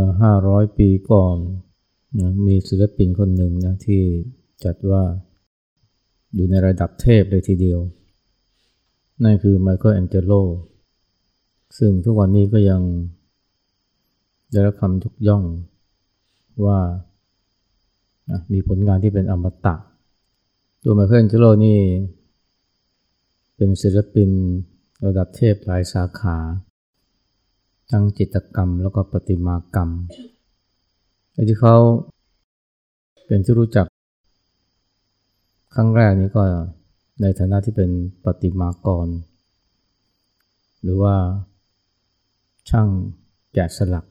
่อห้าร้อยปีก่อนนะมีศิลปินคนหนึ่งนะที่จัดว่าอยู่ในระดับเทพเลยทีเดียว นั่นคือไมเคิลแองเจโล ซึ่งทุกวันนี้ก็ยังได้รับคำยกย่องว่ามีผลงานที่เป็นอมตะ ตัวไมเคิลแองเจโลนี่เป็นศิลปินระดับเทพหลายสาขา ทั้งจิตกรรมแล้วก็ประติมากรรมไอ้ที่เขาเป็นที่รู้จัก ครั้งแรกนี้ก็ในฐานะที่เป็นประติมากร หรือว่าช่างแกะสลัก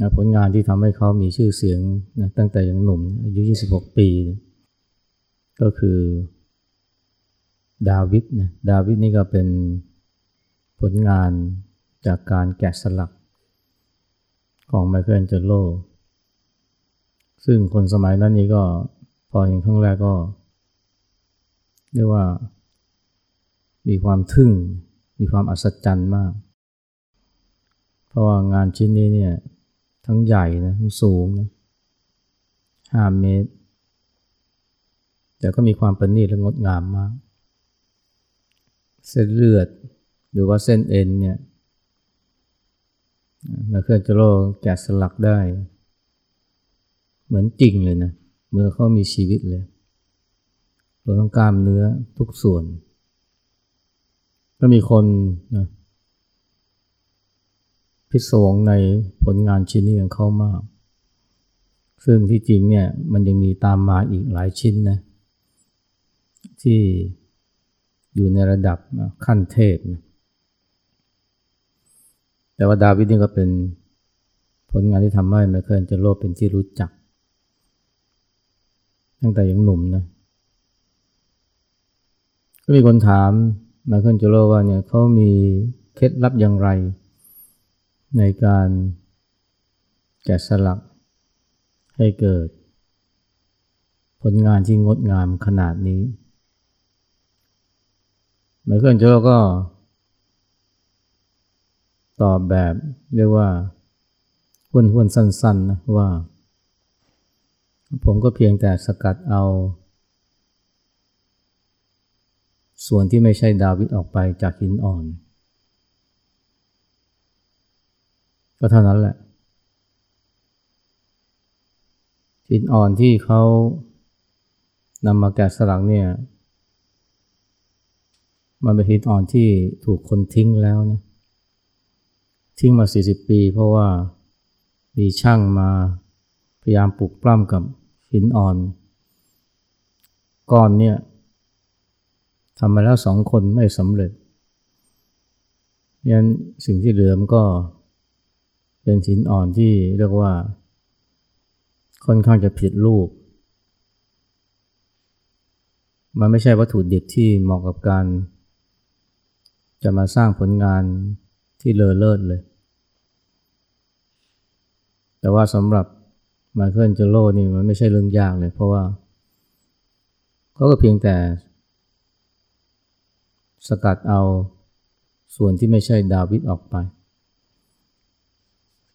นะผลงานที่ทำให้เขามีชื่อเสียงนะตั้งแต่ยังหนุ่มอายุ 26 ปี ก็คือดาวิดนะดาวิดนี่ก็เป็นผลงาน จากการแกะสลักของไมเคิลเจโลซึ่งคนสมัยนั้นนี้ก็พอเห็นครั้งแรกก็ เรียกว่ามีความทึ่ง มีความอัศจรรย์มาก เพราะว่างานชิ้นนี้เนี่ย ทั้งใหญ่นะ ทั้งสูงนะห้าเมตร แต่ก็มีความประณีตและงดงามมาก เส้นเลือด หรือว่าเส้นเอ็นเนี่ย มาเคลื่อนจโลแกะสลักได้ เหมือนจริงเลยนะเมื่อเขามีชีวิตเลยรวมทั้งกล้ามเนื้อทุกส่วน ก็มีคนนะพิศวงในผลงานชิ้นนี้ของเขามาก ซึ่งที่จริงเนี่ยมันยังมีตามมาอีกหลายชิ้นนะที่อยู่ในระดับขั้นเทพนะ แต่ว่าดาวิดนี่ก็เป็นผลงานที่ทำให้ไมเคิลจะโลเป็นที่รู้จัก ตั้งแต่ยังหนุ่มนะ ก็มีคนถามไมเคิลจะโลว่าเนี่ยเขามีเคล็ดลับอย่างไร ในการแกะสลักให้เกิด ผลงานที่งดงามขนาดนี้ไมเคิลจะโลก็ ตอบแบบ เรียกว่าห้วนห้วนสั้นๆนะว่า ผมก็เพียงแต่สกัดเอา ส่วนที่ไม่ใช่ดาวิดออกไปจากหินอ่อน ก็เท่านั้นแหละหินอ่อนที่เขานำมาแกะสลักเนี่ย มันเป็นหินอ่อนที่ถูกคนทิ้งแล้วนะ ทิ้งมา 40 ปี เพราะว่ามีช่างมาพยายามปลุกปล้ำกับหินอ่อน ก้อนเนี่ยทำมาแล้วสองคนไม่สำเร็จยันสิ่งที่เหลือมันก็เป็นหินอ่อนที่เรียกว่า ค่อนข้างจะผิดรูป มันไม่ใช่วัตถุดิบที่เหมาะกับการ จะมาสร้างผลงาน ที่เลอเลิศเลย แต่ว่าสำหรับไมเคิลเจโลนี่มันไม่ใช่เรื่องยากเลย เพราะว่าเขาก็เพียงแต่สกัดเอาส่วนที่ไม่ใช่ดาวิดออกไป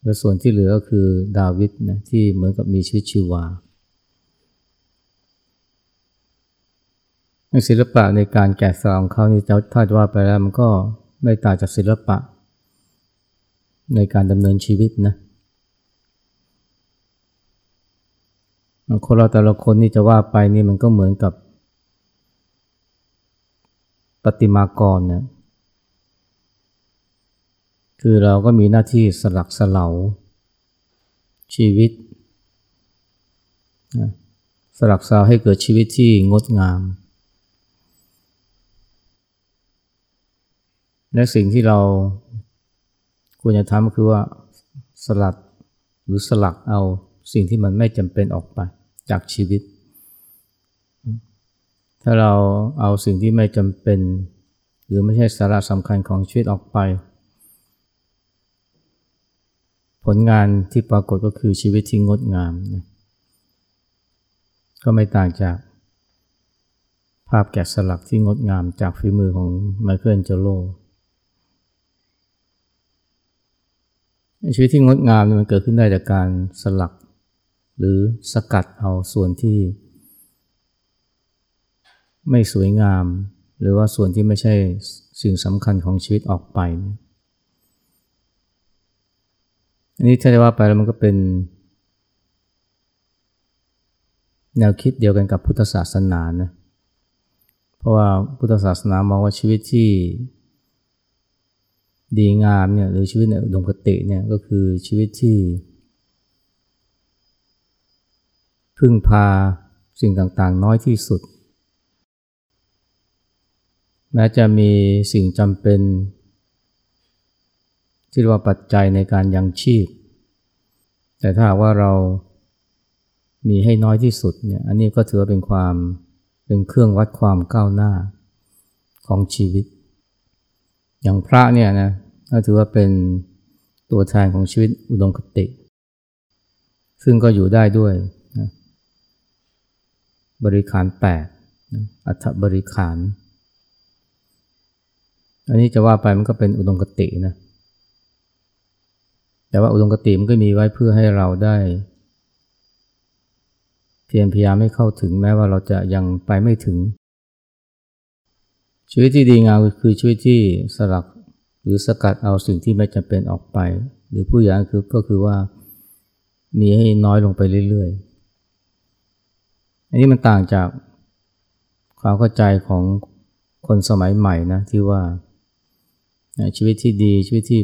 และส่วนที่เหลือก็คือดาวิดนะที่เหมือนกับมีชีวิตชีวาศิลปะในการแกะสลักของเขานี่ถ้าจะว่าไปแล้วมันก็ไม่ต่างจากศิลปะ ในการดำเนินชีวิตนะคนเราแต่ละคนนี่จะว่าไปนี่มันก็เหมือนกับปฏิมากรเนี่ยคือเราก็มีหน้าที่สลักสลาชีวิต สลักสลาให้เกิดชีวิตที่งดงาม และสิ่งที่เรา ควรจะทำก็คือว่าสลัดหรือสลักเอาสิ่งที่มันไม่จำเป็นออกไปจากชีวิต ถ้าเราเอาสิ่งที่ไม่จำเป็น หรือไม่ใช่สาระสำคัญของชีวิตออกไป ผลงานที่ปรากฏก็คือชีวิตที่งดงามนะก็ไม่ต่างจากภาพแกะสลักที่งดงามจากฝีมือของไมเคิลเจโล ชีวิตที่งดงามมันเกิดขึ้นได้จากการสลัก หรือสกัดเอาส่วนที่ ไม่สวยงาม หรือว่าส่วนที่ไม่ใช่สิ่งสำคัญของชีวิตออกไปอันนี้ถ้าจะว่าไปแล้วมันก็เป็น แนวคิดเดียวกันกับพุทธศาสนานะเพราะว่าพุทธศาสนามองว่าชีวิตที่ ดีงามเนี่ยหรือชีวิตในอุดมคติเนี่ยก็คือชีวิตที่ พึ่งพาสิ่งต่างๆ น้อยที่สุด แม้จะมีสิ่งจำเป็น ที่เรียกว่าปัจจัยในการยังชีพ แต่ถ้าว่าเรามีให้น้อยที่สุดเนี่ยอันนี้ก็ถือว่าเป็นความเป็นเครื่องวัดความก้าวหน้าของชีวิต อย่างพระเนี่ยนะก็ถือว่าเป็นตัวแทนของชีวิตอุดมคติ ซึ่งก็อยู่ได้ด้วยนะบริขารแปดอัฐบริขาร อันนี้จะว่าไปมันก็เป็นอุดมคตินะ แต่ว่าอุดมคติมันก็มีไว้เพื่อให้เราได้ เพียรพยายามให้เข้าถึงแม้ว่าเราจะยังไปไม่ถึง ชีวิตที่ดีงามคือชีวิตที่สลักหรือสกัดเอาสิ่งที่ไม่จำเป็นออกไป หรือผู้อย่างคือก็คือว่ามีให้น้อยลงไปเรื่อยๆ อันนี้มันต่างจากความเข้าใจของคนสมัยใหม่นะที่ว่าชีวิตที่ดีชีวิตที่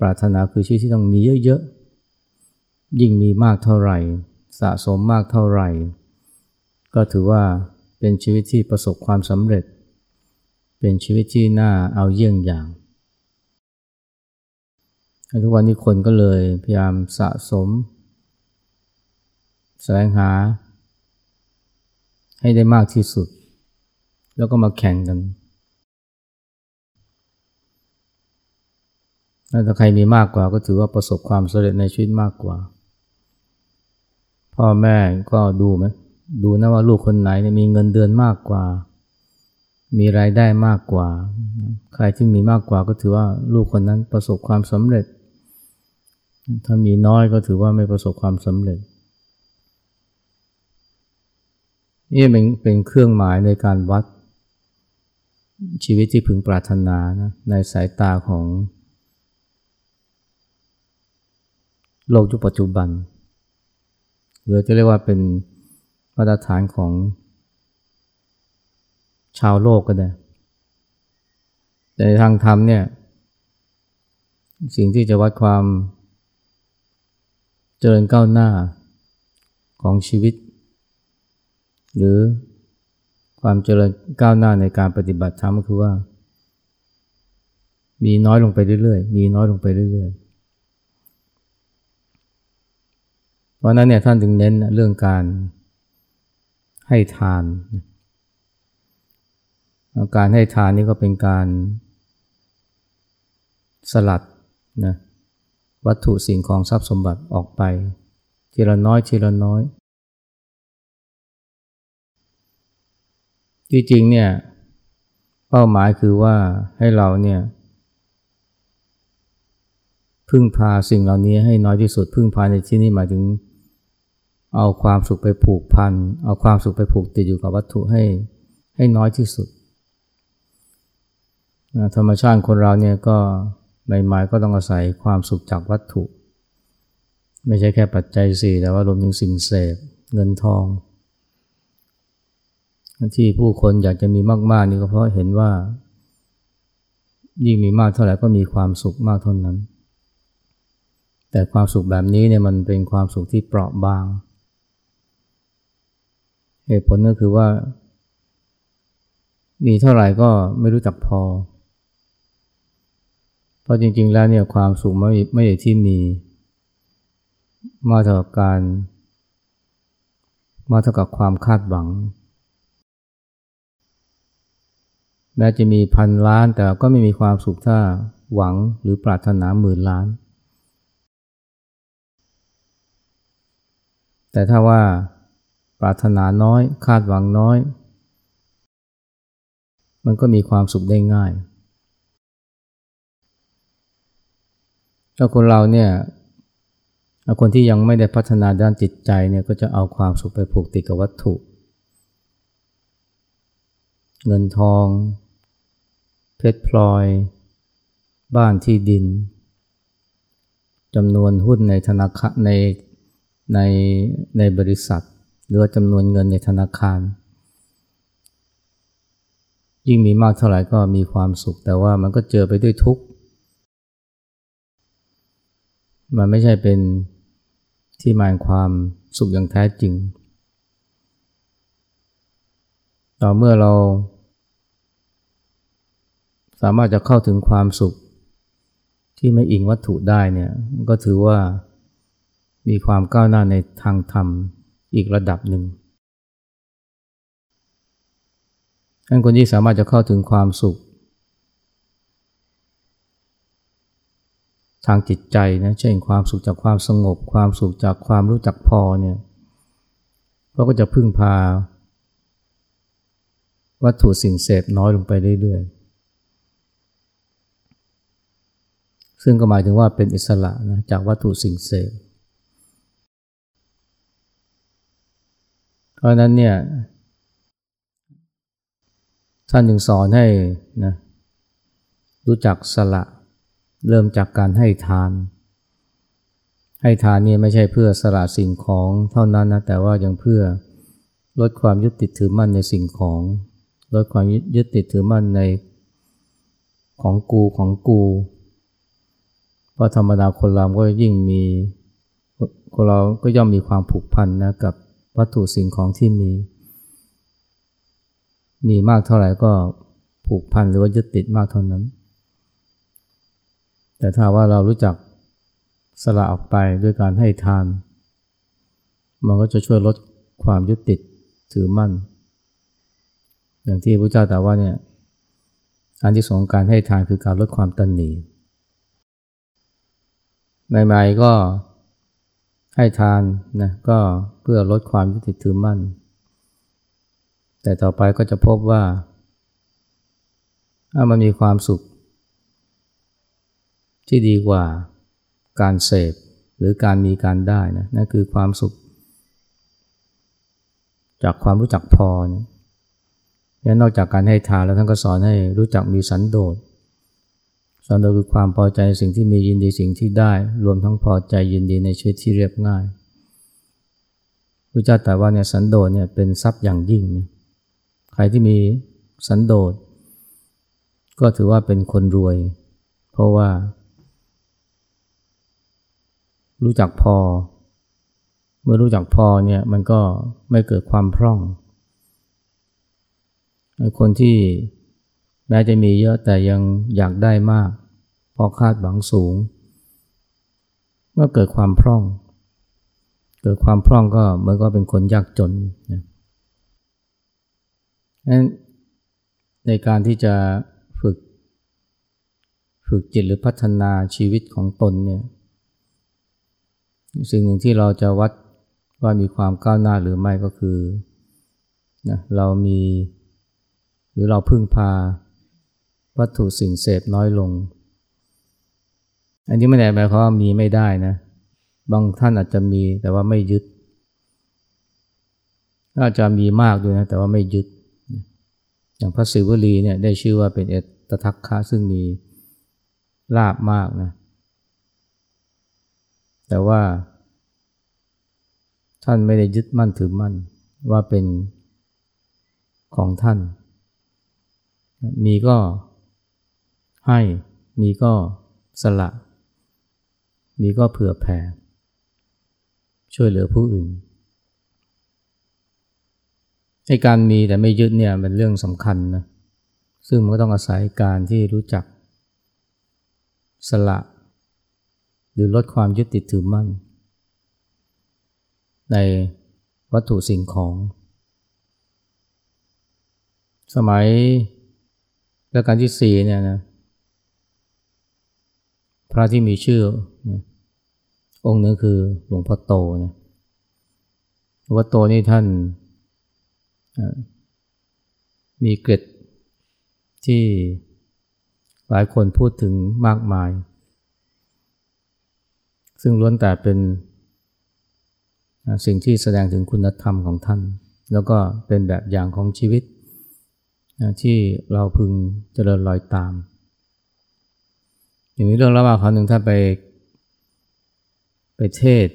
ปรารถนาคือชีวิตที่ต้องมีเยอะๆ ยิ่งมีมากเท่าไหร่ สะสมมากเท่าไหร่ ก็ถือว่าเป็นชีวิตที่ประสบความสำเร็จ เป็นชีวิตที่น่าเอาเยี่ยงอย่าง ทุกวันนี้คนก็เลยพยายามสะสม แสวงหา ให้ได้มากที่สุด แล้วก็มาแข่งกัน ถ้าใครมีมากกว่าก็ถือว่าประสบความสำเร็จในชีวิตมากกว่า พ่อแม่ก็ดูไหมดูนะว่าลูกคนไหนมีเงินเดือนมากกว่า มีรายได้มากกว่า ใครที่มีมากกว่าก็ถือว่าลูกคนนั้นประสบความสำเร็จ ถ้ามีน้อยก็ถือว่าไม่ประสบความสำเร็จ นี่เป็นเป็นเครื่องหมายในการวัด ชีวิตที่พึงปรารถนานะในสายตาของ โลกยุคปัจจุบันหรือจะเรียกว่าเป็นมาตรฐานของ ชาวโลกก็ได้ แต่ทางธรรมเนี่ย สิ่งที่จะวัดความเจริญก้าวหน้าของชีวิต หรือความเจริญก้าวหน้าในการปฏิบัติธรรมก็คือว่า มีน้อยลงไปเรื่อยๆ มีน้อยลงไปเรื่อยๆ เพราะนั้นเนี่ยท่านถึงเน้นเรื่องการให้ทาน การให้ทานนี่ก็เป็นการสลัดนะวัตถุสิ่งของทรัพย์สมบัติออกไปทีละน้อยทีละน้อย ที่จริงเนี่ยเป้าหมายคือว่าให้เราเนี่ยพึ่งพาสิ่งเหล่านี้ให้น้อยที่สุดพึ่งพาในที่นี้หมายถึง เอาความสุขไปผูกพัน เอาความสุขไปผูกติดอยู่กับวัตถุให้ให้น้อยที่สุด ธรรมชาติคนเราเนี่ยก็ใหม่ๆก็ต้องอาศัยความสุขจากวัตถุ ไม่ใช่แค่ปัจจัยสี่แต่ว่ารวมถึงสิ่งเสพเงินทอง ที่ผู้คนอยากจะมีมากๆนี่ก็เพราะเห็นว่า ยิ่งมีมากเท่าไหร่ก็มีความสุขมากเท่านั้น แต่ความสุขแบบนี้เนี่ยมันเป็นความสุขที่เปราะบาง เหตุผลก็คือว่า มีเท่าไหร่ก็ไม่รู้จักพอเราะจริง ๆ แล้วเนี่ยความสุขไม่ไม่ได้ที่มีมาเท่ากับการ มาเท่ากับความคาดหวัง แม้จะมีพันล้านแต่ก็ไม่มีความสุขถ้าหวังหรือปรารถนาหมื่นล้าน แต่ถ้าว่าปรารถนาน้อย คาดหวังน้อย มันก็มีความสุขได้ง่าย ถ้าคนเราเนี่ยคนที่ยังไม่ได้พัฒนาด้านจิตใจเนี่ยก็จะเอาความสุขไปผูกติดกับวัตถุ เงินทอง เพชรพลอย บ้านที่ดินจำนวนหุ้นในธนาคารในในในบริษัท หรือจำนวนเงินในธนาคาร ยิ่งมีมากเท่าไหร่ก็มีความสุขแต่ว่ามันก็เจอไปด้วยทุกข์ มันไม่ใช่เป็นที่หมายความสุขอย่างแท้จริง ต่อเมื่อเรา สามารถจะเข้าถึงความสุขที่ไม่อิงวัตถุได้เนี่ย ก็ถือว่ามีความก้าวหน้าในทางธรรมอีกระดับหนึ่งท่านคนที่สามารถจะเข้าถึงความสุข ทางจิตใจนะเช่นความสุขจากความสงบ ความสุขจากความรู้จักพอเนี่ยเขาก็จะพึ่งพา วัตถุสิ่งเสพน้อยลงไปเรื่อยๆ ซึ่งก็หมายถึงว่าเป็นอิสระนะจากวัตถุสิ่งเสพเพราะนั้นเนี่ยท่านจึงสอนให้นะรู้จักสละ เริ่มจากการให้ทาน ให้ทานนี่ไม่ใช่เพื่อสละสิ่งของเท่านั้นนะ แต่ว่ายังเพื่อลดความยึดติดถือมั่นในสิ่งของ ลดความยึดติดถือมั่นในของกูของกู เพราะธรรมดาคนเราก็ยิ่งมีคนเราก็ย่อมมีความผูกพันนะกับวัตถุสิ่งของที่มี มีมากเท่าไหร่ก็ผูกพันหรือว่ายึดติดมากเท่านั้น แต่ถ้าว่าเรารู้จักสละออกไปด้วยการให้ทาน มันก็จะช่วยลดความยึดติดถือมั่น อย่างที่พระเจ้าแต่ว่าเนี่ยอันที่สองการให้ทานคือการลดความตันหนีใหม่ๆก็ให้ทานนะก็เพื่อลดความยึดติดถือมั่น แต่ต่อไปก็จะพบว่าถ้ามันมีความสุข ที่ดีกว่าการเสพหรือการมีการได้นะนั่นคือความสุข จากความรู้จักพอนะและนอกจากการให้ทานแล้วท่านก็สอนให้รู้จักมีสันโดษสันโดษคือความพอใจสิ่งที่มียินดีสิ่งที่ได้ รวมทั้งพอใจยินดีในชีวิตที่เรียบง่ายพระเจ้าแต่ว่าเนี่ยสันโดษเนี่ยเป็นทรัพย์อย่างยิ่งนะใครที่มีสันโดษก็ถือว่าเป็นคนรวย เพราะว่า รู้จักพอ เมื่อรู้จักพอเนี่ยมันก็ไม่เกิดความพร่อง คนที่แม้จะมีเยอะแต่ยังอยากได้มาก พอคาดหวังสูงเมื่อเกิดความพร่อง เกิดความพร่องก็เหมือนก็เป็นคนยากจนนะนั้นในการที่จะฝึก ฝึกจิตหรือพัฒนาชีวิตของตนเนี่ย สิ่งหนึ่งที่เราจะวัดว่ามีความก้าวหน้าหรือไม่ก็คือนะเรามีหรือเราพึ่งพาวัตถุสิ่งเสพน้อยลง อันนี้ไม่ได้หมายความว่ามีไม่ได้นะ บางท่านอาจจะมีแต่ว่าไม่ยึด อาจจะมีมากด้วยนะแต่ว่าไม่ยึด อย่างพระศิวลีเนี่ยได้ชื่อว่าเป็นเอตทัคคะซึ่งมีลาบมากนะ แต่ว่า ท่านไม่ได้ยึดมั่นถือมั่นว่าเป็นของท่าน มีก็ให้ มีก็สละ มีก็เผื่อแผ่ ช่วยเหลือผู้อื่นในการมีแต่ไม่ยึดเนี่ยเป็นเรื่องสำคัญนะ ซึ่งมันก็ต้องอาศัยการที่รู้จักสละ หรือลดความยึดติดถือมั่น ในวัตถุสิ่งของ สมัยรัชกาลที่สี่เนี่ยนะพระที่มีชื่อนะองค์นึงคือหลวงพ่อโตนะหลวงพ่อโตนี่ท่านมีเกร็ดที่หลายคนพูดถึงมากมาย ซึ่งล้วนแต่เป็นสิ่งที่แสดงถึงคุณธรรมของท่าน แล้วก็เป็นแบบอย่างของชีวิต ที่เราพึงเจริญรอยตาม อย่างนี้เรื่องระหว่างคราวหนึ่งท่านไปไปเทศ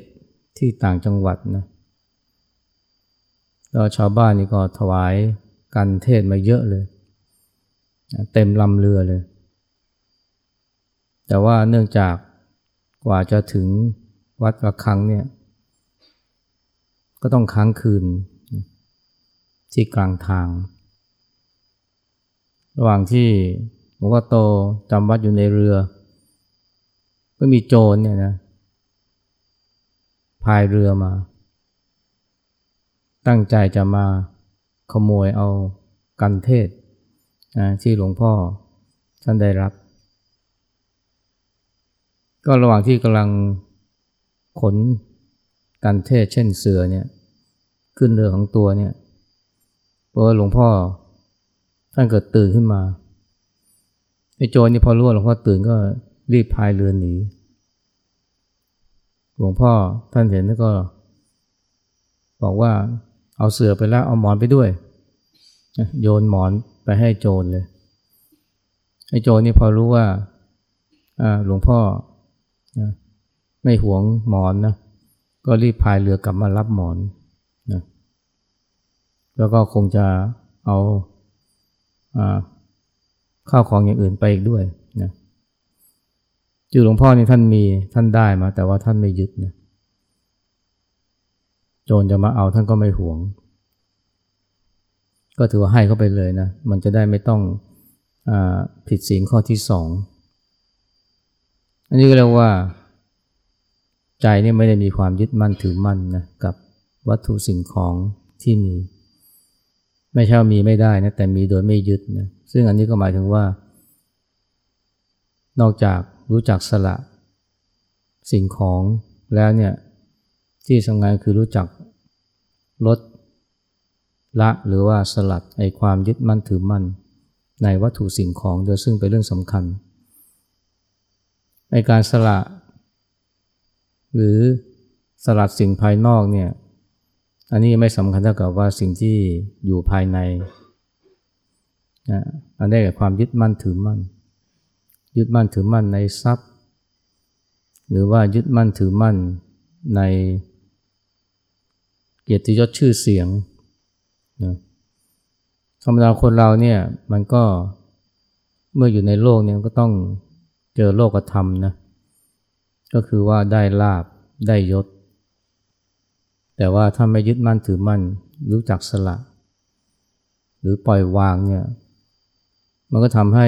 ที่ต่างจังหวัดนะแล้วชาวบ้านนี่ก็ถวายกันเทศมาเยอะเลย เต็มลำเรือเลย แต่ว่าเนื่องจาก กว่าจะถึงวัดระฆังเนี่ย ก็ต้องค้างคืนที่กลางทาง ระหว่างที่หลวงพ่อโตจำวัดอยู่ในเรือ ก็มีโจรเนี่ยนะพายเรือมา ตั้งใจจะมาขโมยเอากันเทศที่หลวงพ่อท่านได้รับ ก็ระหว่างที่กำลังขนกันเทศเช่นเสือเนี่ยขึ้นเรือของตัวเนี่ยเพราะหลวงพ่อท่านเกิดตื่นขึ้นมาไอ้โจรนี่พอรู้ว่าหลวงพ่อตื่นก็รีบพายเรือหนีหลวงพ่อท่านเห็นแล้วก็ บอกว่าเอาเสือไปแล้วเอาหมอนไปด้วย โยนหมอนไปให้โจรเลยไอ้โจรนี่พอรู้ว่าหลวงพ่อ ไม่หวงหมอนนะก็รีบพายเรือกลับมารับหมอนนะแล้วก็คงจะเอาข้าวของอย่างอื่นไปอีกด้วยนะจือหลวงพ่อนี่ท่านมีท่านได้มา แต่ว่าท่านไม่ยึดนะโจรจะมาเอาท่านก็ไม่หวง ก็ถือว่าให้เขาไปเลยนะ มันจะได้ไม่ต้องอผิดศีลข้อที่สอง อันนี้ก็เรียกว่า ใจนี่ไม่ได้มีความยึดมั่นถือมั่นนะกับวัตถุสิ่งของที่มี ไม่ใช่มีไม่ได้นะแต่มีโดยไม่ยึดนะซึ่งอันนี้ก็หมายถึงว่า นอกจากรู้จักสละสิ่งของแล้วเนี่ยที่สำคัญคือรู้จักลดละหรือว่าสลัดไอความยึดมั่นถือมั่นในวัตถุสิ่งของโดยซึ่งเป็นเรื่องสำคัญ ในการสละ หรือสลัดสิ่งภายนอกเนี่ย อันนี้ไม่สำคัญเท่ากับว่าสิ่งที่อยู่ภายในนะอันได้แก่ความยึดมั่นถือมั่น ยึดมั่นถือมั่นในทรัพย์ หรือว่ายึดมั่นถือมั่นในเกียรติยศชื่อเสียงนะธรรมดาคนเราเนี่ยมันก็เมื่ออยู่ในโลกเนี่ยก็ต้อง เจอโลกธรรมนะ ก็คือว่าได้ลาบได้ยศ แต่ว่าถ้าไม่ยึดมั่นถือมั่นรู้จักสละ หรือปล่อยวางเนี่ย มันก็ทำให้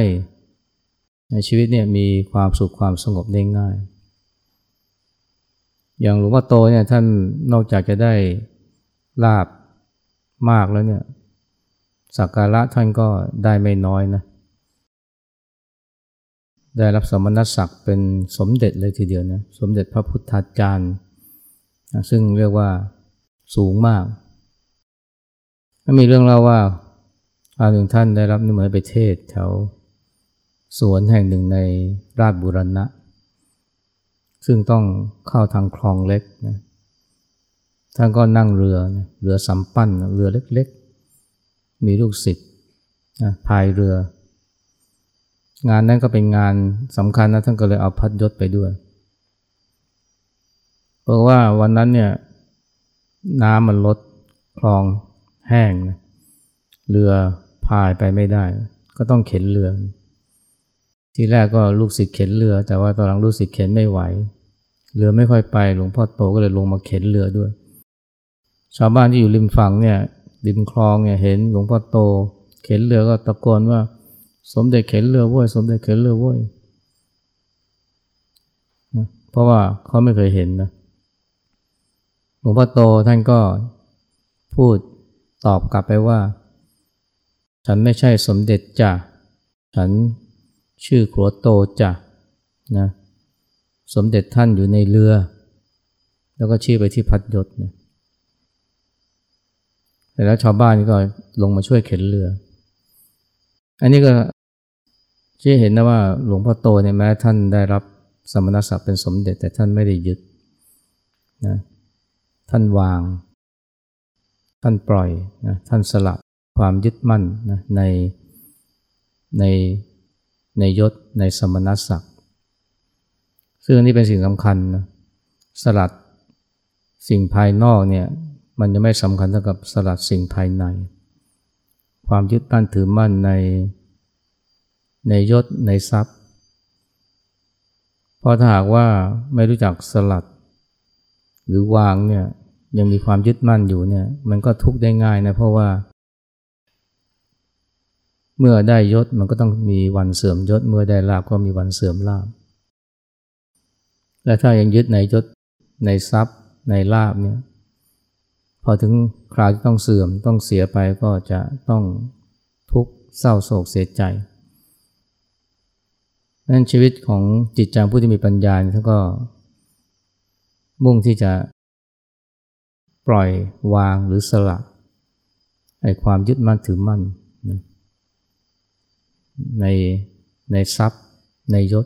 ในชีวิตเนี่ยมีความสุขความสงบได้ง่าย อย่างหลวงพ่อโตเนี่ยท่านนอกจากจะได้ลาบมากแล้วเนี่ยสักการะท่านก็ได้ไม่น้อยนะ ได้รับสมณศักดิ์เป็นสมเด็จเลยทีเดียวนะสมเด็จพระพุทธาจารย์ซึ่งเรียกว่าสูงมากมีเรื่องเล่าว่าอาหนึ่งท่านได้รับนิมนต์ไปเทศแถวสวนแห่งหนึ่งในราชบุรณะ ซึ่งต้องเข้าทางคลองเล็กนะท่านก็นั่งเรือนะเรือสำปั้นเรือเล็กๆ มีลูกศิษย์นะพายเรือ งานนั้นก็เป็นงานสำคัญนะท่านก็เลยเอาพัดยศไปด้วยเพราะว่าวันนั้นเนี่ยน้ำมันลดคลองแห้งนะเรือพายไปไม่ได้ ก็ต้องเข็นเรือ ทีแรกก็ลูกศิษย์เข็นเรือ แต่ว่าตอนหลังลูกศิษย์เข็นไม่ไหว เรือไม่ค่อยไปหลวงพ่อโตก็เลยลงมาเข็นเรือด้วย ชาวบ้านที่อยู่ริมฝั่งเนี่ยริมคลองเนี่ยเห็นหลวงพ่อโต เข็นเรือก็ตะโกนว่า สมเด็จเข็นเรือว้ยสมเด็จเข็นเรือว้ยเพราะว่าเขาไม่เคยเห็นนะหลวงพ่อโตท่านก็พูดตอบกลับไปว่า ฉันไม่ใช่สมเด็จจ้ะฉันชื่อครัวโตจ้ะนะสมเด็จท่านอยู่ในเรือ แล้วก็ชี้ไปที่พัดยศนะแต่แล้วชาวบ้านก็ลงมาช่วยเข็นเรือ อันนี้ก็ชี้เห็นนะว่าหลวงพ่อโตเนี่ยแม้ท่านได้รับสมณศักดิ์เป็นสมเด็จแต่ท่านไม่ได้ยึดนะท่านวาง ท่านปล่อยนะท่านสละความยึดมั่นนะในในในยศในสมณศักดิ์ซึ่งนนี้เป็นสิ่งสำคัญนะสลัดสิ่งภายนอกเนี่ยมันจะไม่สำคัญเท่ากับสลัดสิ่งภายใน ความยึดมั่นถือมั่นใน ในยศในทรัพย์ เพราะถ้าหากว่าไม่รู้จักสลัด หรือวางเนี่ยยังมีความยึดมั่นอยู่เนี่ยมันก็ทุกข์ได้ง่ายนะเพราะว่า เมื่อได้ยศมันก็ต้องมีวันเสื่อมยศ เมื่อได้ลาบก็มีวันเสื่อมลาบ และถ้ายังยึดในยศในทรัพย์ในลาบเนี่ย อถึงคราวที่ต้องเสื่อมต้องเสียไปก็จะต้องทุกข์เศร้าโศกเสียใจนั้นชีวิตของจิตใจผู้ที่มีปัญญาท่านก็ มุ่งที่จะ ปล่อยวางหรือสละไอ้ความยึดมั่นถือมั่นในในทรัพย์ในยศ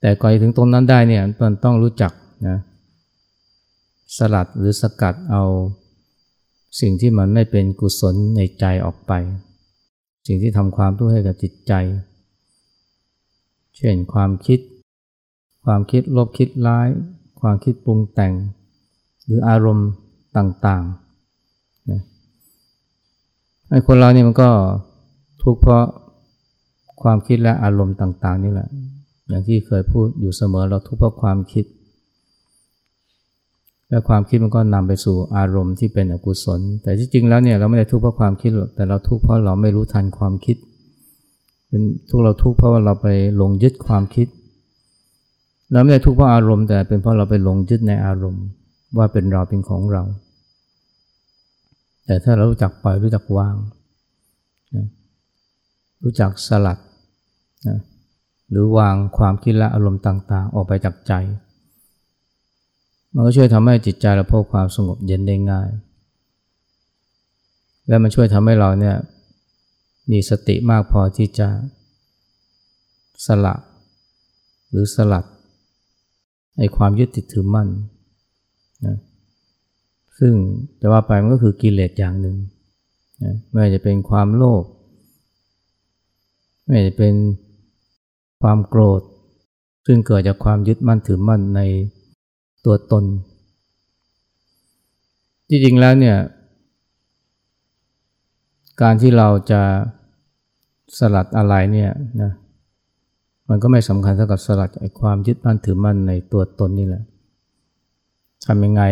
แต่ก่อนถึงตรงนั้นได้เนี่ยมันต้องรู้จักนะ สลัดหรือสกัดเอา สิ่งที่มันไม่เป็นกุศลในใจออกไป สิ่งที่ทำความทุกข์ให้กับจิตใจ เช่นความคิด ความคิดลบคิดร้าย ความคิดปรุงแต่ง หรืออารมณ์ต่างๆนะไอ้คนเรานี่มันก็ทุกข์เพราะความคิดและอารมณ์ต่าง ๆ นี่แหละ อย่างที่เคยพูดอยู่เสมอเราทุกข์เพราะความคิด และความคิดมันก็นำไปสู่อารมณ์ที่เป็นอกุศล แต่ที่จริงแล้วเนี่ยเราไม่ได้ทุกข์เพราะความคิดหรอกแต่เราทุกข์เพราะเราไม่รู้ทันความคิด เป็นทุกเราทุกข์เพราะว่าเราไปหลงยึดความคิดเราไม่ได้ทุกข์เพราะอารมณ์แต่เป็นเพราะเราไปหลงยึดในอารมณ์ ว่าเป็นเราเป็นของเรา แต่ถ้าเรารู้จักปล่อยรู้จักวางรู้จักสลัดนะหรือวางความคิดและอารมณ์ต่าง ๆ ออกไปจากใจ มันก็ช่วยทำให้จิตใจเราพบความสงบเย็นได้ง่าย และมันช่วยทำให้เราเนี่ยมีสติมากพอที่จะสละหรือสลัดไอ้ความยึดติดถือมั่นนะซึ่งจะว่าไปมันก็คือกิเลสอย่างหนึ่งนะไม่ว่าจะเป็นความโลภไม่ว่าจะเป็นความโกรธ ซึ่งเกิดจากความยึดมั่นถือมั่นใน ตัวตน จริงๆแล้วเนี่ย การที่เราจะสลัดอะไรเนี่ยนะมันก็ไม่สำคัญเท่ากับสลัดไอ้ความยึดมั่นถือมั่นในตัวตนนี่แหละทำยังไง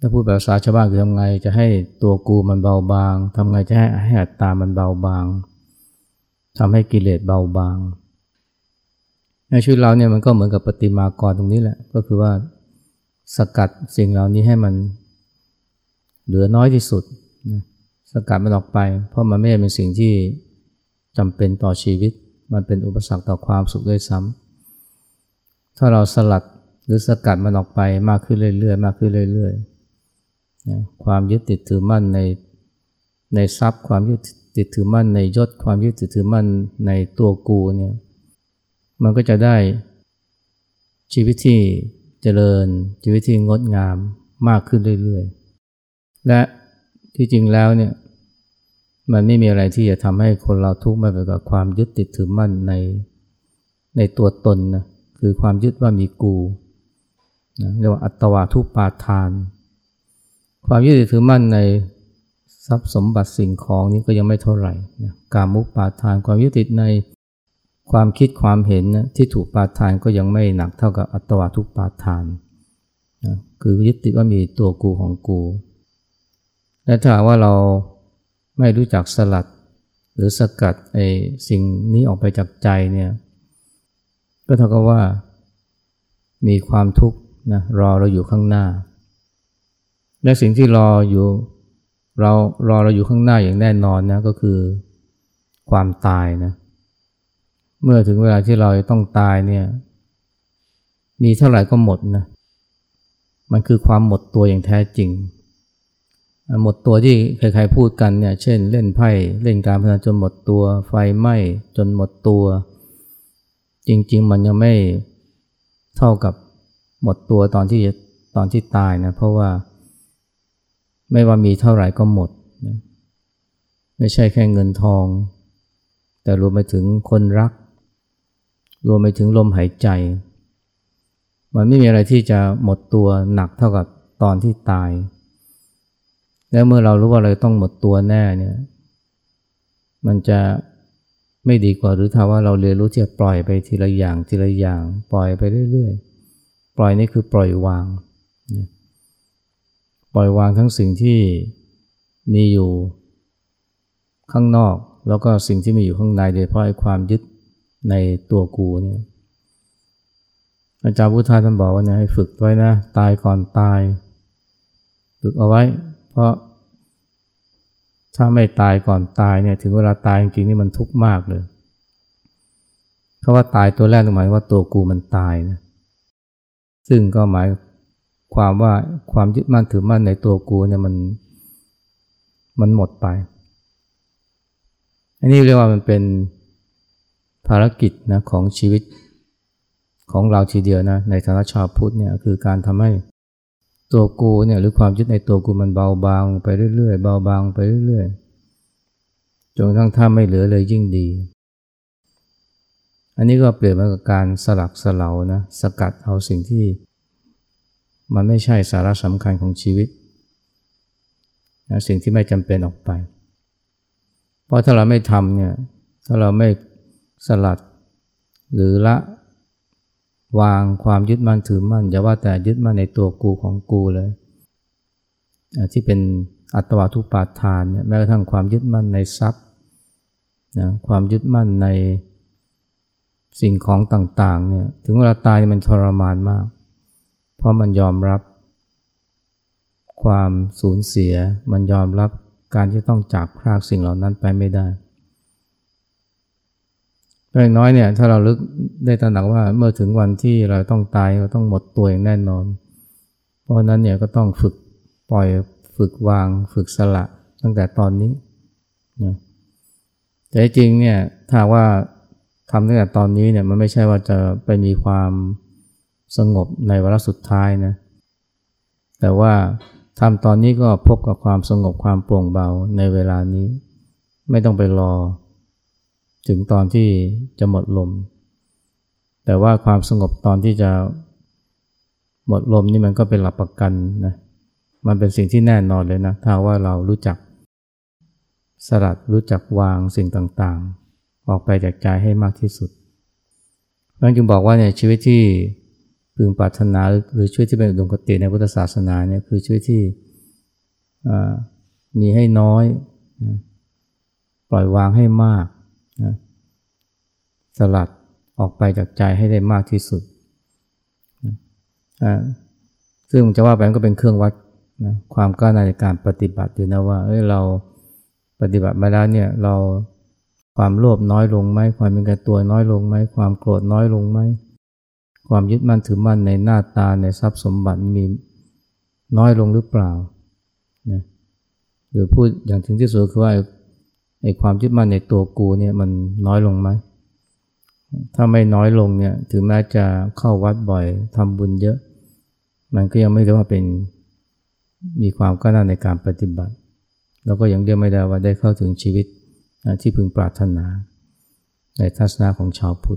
ถ้าพูดแบบภาษาชาวบ้านคือทำไงจะให้ตัวกูมันเบาบางทำไงจะให้ให้อัตตามันเบาบางทำให้กิเลสเบาบาง ชีวิตเราเนี่ยมันก็เหมือนกับปฏิมากรตรงนี้แหละ ก็คือว่าสกัดสิ่งเหล่านี้ให้มันเหลือน้อยที่สุดนะสกัดมันออกไป เพราะมันไม่เป็นสิ่งที่จำเป็นต่อชีวิต มันเป็นอุปสรรคต่อความสุขด้วยซ้ำถ้าเราสลัดหรือสกัดมันออกไปมากขึ้นเรื่อยๆ มากขึ้นเรื่อยๆนะความยึดติดถือมั่นในในทรัพย์ความยึดติดถือมั่นในยศความยึดติดถือมั่นในตัวกูเนี่ย มันก็จะได้ชีวิตที่เจริญชีวิตที่งดงามมากขึ้นเรื่อยๆ และที่จริงแล้วเนี่ยมันไม่มีอะไรที่จะทำให้คนเราทุกข์ไม่ไปกับความยึดติดถือมั่นในในตัวตนนะคือความยึดว่ามีกูนะเรียกว่าอัตวาทุปาทาน ความยึดติดถือมั่นในทรัพย์สมบัติสิ่งของนี้ก็ยังไม่เท่าไหร่นะการมุปาทานความยึดติดใน ความคิดความเห็นนะที่ถูกปาทานก็ยังไม่หนักเท่ากับอัตวาทุกปาทานนะคือยึดติดว่ามีตัวกูของกู และถ้าว่าเราไม่รู้จักสลัด หรือสกัดไอ้สิ่งนี้ออกไปจากใจเนี่ยก็เท่ากับว่ามีความทุกข์นะรอเราอยู่ข้างหน้า และสิ่งที่รออยู่เรารอเราอยู่ข้างหน้าอย่างแน่นอนนะก็คือความตายนะ เมื่อถึงเวลาที่เราต้องตายเนี่ย มีเท่าไหร่ก็หมดนะ มันคือความหมดตัวอย่างแท้จริง หมดตัวที่ใครๆพูดกันเนี่ย เช่น เล่นไพ่ เล่นการพนันจนหมดตัว ไฟไหม้จนหมดตัว จริง ๆ มันยังไม่เท่ากับหมดตัวตอนที่ตอนที่ตายนะ เพราะว่า ไม่ว่ามีเท่าไหร่ก็หมดนะไม่ใช่แค่เงินทอง แต่รวมไปถึงคนรัก รวมไปถึงลมหายใจ มันไม่มีอะไรที่จะหมดตัวหนักเท่ากับตอนที่ตาย แล้วเมื่อเรารู้ว่าเราต้องหมดตัวแน่เนี่ย มันจะไม่ดีกว่าหรือถ้าว่าเราเรียนรู้ที่จะปล่อยไปทีละอย่างทีละอย่าง ปล่อยไปเรื่อยๆ ปล่อยนี่คือปล่อยวาง ปล่อยวางทั้งสิ่งที่มีอยู่ข้างนอก แล้วก็สิ่งที่มีอยู่ข้างในโดยเพราะความยึด ในตัวกูเนี่ยอาจารย์พุทธาท่านบอกว่าเนี่ยให้ฝึกไว้นะ ตายก่อนตาย ฝึกเอาไว้ เพราะ ถ้าไม่ตายก่อนตายเนี่ย ถึงเวลาตายจริงๆนี่มันทุกข์มากเลยเพราะว่าตายตัวแรกหมายว่าตัวกูมันตายนะซึ่งก็หมายความว่าความยึดมั่นถือมั่นในตัวกูเนี่ยมันมันหมดไป อันนี้เรียกว่ามันเป็น ภารกิจนะของชีวิตของเราทีเดียวนะในฐานะชาวพุทธเนี่ยคือการทำให้ตัวกูเนี่ยหรือความยึดในตัวกูมันเบาบางไปเรื่อยๆเบาบางไปเรื่อยๆจนกระทั่งถ้าไม่เหลือเลยยิ่งดี อันนี้ก็เปรียบเหมือนกับการสลักสลานะสกัดเอาสิ่งที่ มันไม่ใช่สาระสำคัญของชีวิตนะสิ่งที่ไม่จำเป็นออกไป เพราะถ้าเราไม่ทำเนี่ยถ้าเราไม่ สลัด หรือละวางความยึดมั่นถือมั่นอย่าว่าแต่ยึดมั่นในตัวกูของกูเลย ที่เป็นอัตวาทุปาทานเนี่ยแม้กระทั่งความยึดมั่นในทรัพย์นะความยึดมั่นในสิ่งของต่างๆเนี่ยถึงเวลาตายมันทรมานมาก เพราะมันยอมรับ ความสูญเสีย มันยอมรับการที่ต้องจากพรากสิ่งเหล่านั้นไปไม่ได้ อย่างน้อยเนี่ยถ้าเราลึกได้ตระหนักว่าเมื่อถึงวันที่เราต้องตายเราต้องหมดตัวอย่างแน่นอน เพราะนั้นเนี่ยก็ต้องฝึกปล่อยฝึกวางฝึกสละตั้งแต่ตอนนี้นะแต่จริงเนี่ยถ้าว่าทำตั้งแต่ตอนนี้เนี่ยมันไม่ใช่ว่าจะไปมีความสงบในวาระสุดท้ายนะแต่ว่าทำตอนนี้ก็พบกับความสงบความโปร่งเบาในเวลานี้ ไม่ต้องไปรอ ถึงตอนที่จะหมดลม แต่ว่าความสงบตอนที่จะหมดลมนี่มันก็เป็นหลักประกันนะมันเป็นสิ่งที่แน่นอนเลยนะถ้าว่าเรารู้จักสลัดรู้จักวางสิ่งต่างๆ ออกไปจากใจให้มากที่สุดพระจึงบอกว่าเนี่ยชีวิตที่พึงปรารถนาหรือชีวิตที่เป็นอุดมคติในพุทธศาสนาเนี่ยคือชีวิตที่มีให้น้อย ปล่อยวางให้มาก นะสลัดออกไปจากใจให้ได้มากที่สุดนะซึ่งจะว่าไปก็เป็นเครื่องวัดนะความกล้าในการปฏิบัติดูนะว่าเอ้ยเราปฏิบัติมาแล้วเนี่ยเราความโลภน้อยลงไหมความมีแก่ตัวน้อยลงไหมความโกรธน้อยลงไหมความยึดมั่นถือมั่นในหน้าตาในทรัพย์สมบัติมีน้อยลงหรือเปล่านะหรือพูดอย่างถึงที่สุดคือว่า ไอ้ความยึดมั่นในตัวกูเนี่ยมันน้อยลงไหม ถ้าไม่น้อยลงเนี่ยถึงแม้จะเข้าวัดบ่อยทำบุญเยอะ มันก็ยังไม่ได้ว่าเป็นมีความก้าวหน้าในการปฏิบัติ แล้วก็ยังเรียกไม่ได้ว่าได้เข้าถึงชีวิตที่พึงปรารถนา ในทัศนะของชาวพุทธ